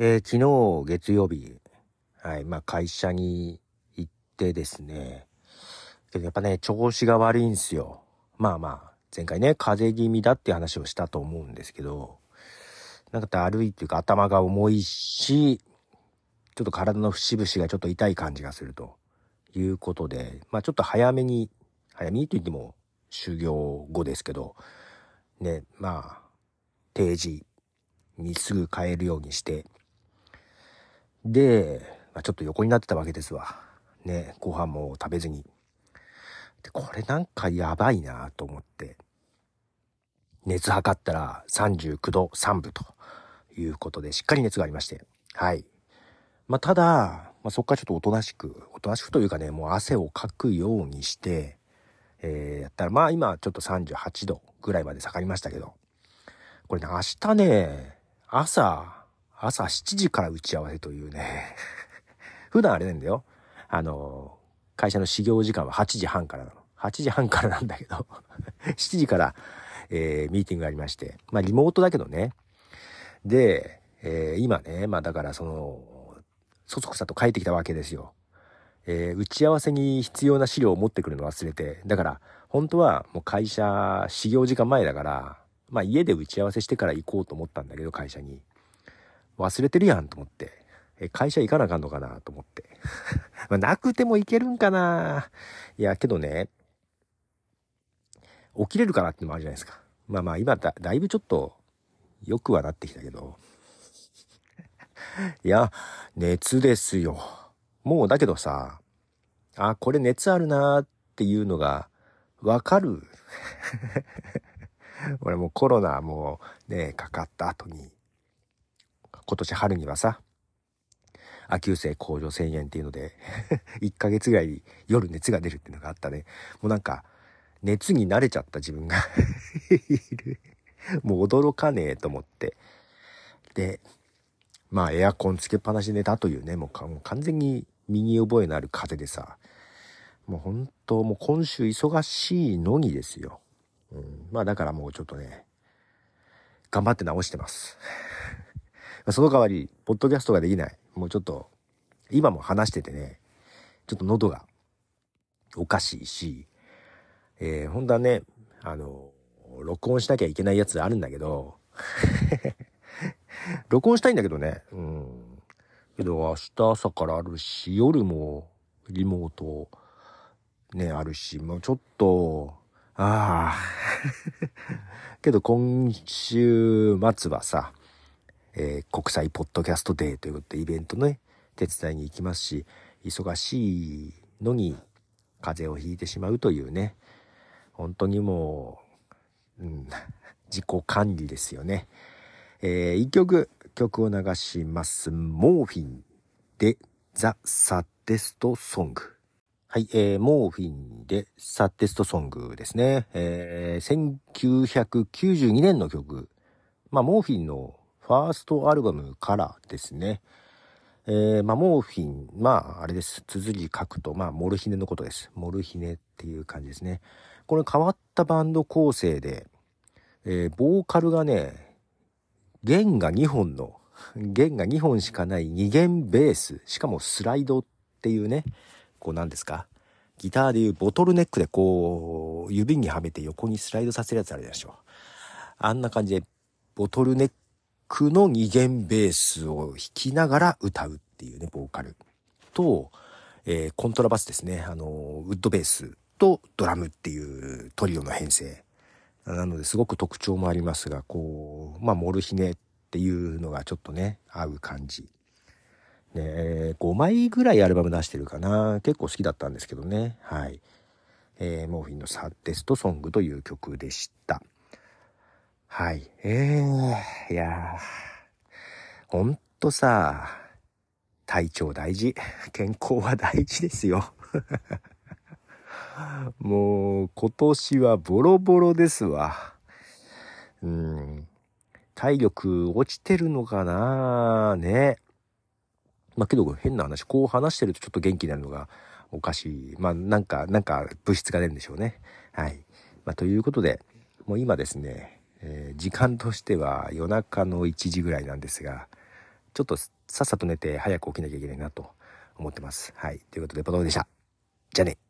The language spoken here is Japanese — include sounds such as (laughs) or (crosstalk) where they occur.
えー、昨日月曜日、はい、まあ会社に行ってですね、けどやっぱね、調子が悪いんすよ。まあまあ、前回ね、風邪気味だって話をしたと思うんですけど、なんかだるいっていうか頭が重いし、ちょっと体の節々がちょっと痛い感じがするということで、まあちょっと早めに、早めにと言っても修行後ですけど、ね、まあ、定時にすぐ帰るようにして、で、まあ、ちょっと横になってたわけですわ。ね、ご飯も食べずに。で、これなんかやばいなと思って、熱測ったら39度3分ということで、しっかり熱がありまして、はい。まあ、ただ、まあ、そっからちょっとおとなしく、おとなしくというかね、もう汗をかくようにして、えー、やったら、まあ今ちょっと38度ぐらいまで下がりましたけど、これね、明日ね、朝、朝7時から打ち合わせというね (laughs) 普段あれなんだよ。あの、会社の始業時間は8時半からなの。8時半からなんだけど (laughs) 7時から、えー、ミーティングがありまして。まあ、リモートだけどね。で、えー、今ね、まあだからその、そそくさと帰ってきたわけですよ。えー、打ち合わせに必要な資料を持ってくるの忘れて。だから、本当はもう会社、始業時間前だから、まあ家で打ち合わせしてから行こうと思ったんだけど、会社に。忘れてるやんと思って。え、会社行かなあかんのかなと思って。(laughs) まあ、なくても行けるんかないや、けどね、起きれるかなってのもあるじゃないですか。まあまあ今だ、だいぶちょっと良くはなってきたけど。いや、熱ですよ。もうだけどさ、あ、これ熱あるなーっていうのがわかる。(laughs) 俺もうコロナもうね、かかった後に、今年春にはさ、亜急性甲状腺炎っていうので (laughs) 1ヶ月ぐらい夜熱が出るっていうのがあったね。もうなんか、熱に慣れちゃった自分が (laughs) いる。もう驚かねえと思って。で、まあエアコンつけっぱなしで寝たというね、もうもう完全に身に覚えのある風でさ、もう本当もう今週忙しいのにですよ。うん、まあだからもうちょっとね、頑張って直してます。その代わり、ポッドキャストができない。もうちょっと、今も話しててね、ちょっと喉がおかしいし、えー、本当はね、あの、録音しなきゃいけないやつあるんだけど、(laughs) 録音したいんだけどね、うん。けど明日朝からあるし、夜もリモートね、あるし、もうちょっと、ああ。(laughs) けど今週末はさ、えー、国際ポッドキャストデーということでイベントね、手伝いに行きますし、忙しいのに風邪をひいてしまうというね、本当にもう、うん、自己管理ですよね。えー、一曲、曲を流します。モーフィンでザ・サテストソング。はい、えー、モーフィンでサテストソングですね。えー、1992年の曲。まあ、モーフィンのファーストアルバムからですね。えー、まあ、モーフィン、まあ、あれです。綴り書くと、まあ、モルヒネのことです。モルヒネっていう感じですね。これ変わったバンド構成で、えー、ボーカルがね、弦が2本の、弦が2本しかない2弦ベース、しかもスライドっていうね、こうなんですかギターでいうボトルネックでこう、指にはめて横にスライドさせるやつあるでしょ。あんな感じで、ボトルネックの二弦ベースを弾きながら歌うっていうね、ボーカル。と、えー、コントラバスですね。あの、ウッドベースとドラムっていうトリオの編成。なので、すごく特徴もありますが、こう、まあ、モルヒネっていうのがちょっとね、合う感じ。ね、5枚ぐらいアルバム出してるかな。結構好きだったんですけどね。はい。えー、モーフィンのサッテストソングという曲でした。はい。えー、いやー、ほんとさ、体調大事。(laughs) 健康は大事ですよ。(laughs) もう、今年はボロボロですわ。うん。体力落ちてるのかなね。まあけど変な話、こう話してるとちょっと元気になるのがおかしい。まあなんか、なんか物質が出るんでしょうね。はい。まあということで、もう今ですね、えー、時間としては夜中の1時ぐらいなんですが、ちょっとさっさと寝て早く起きなきゃいけないなと思ってます。はい。ということで、パトフでした？じゃあね。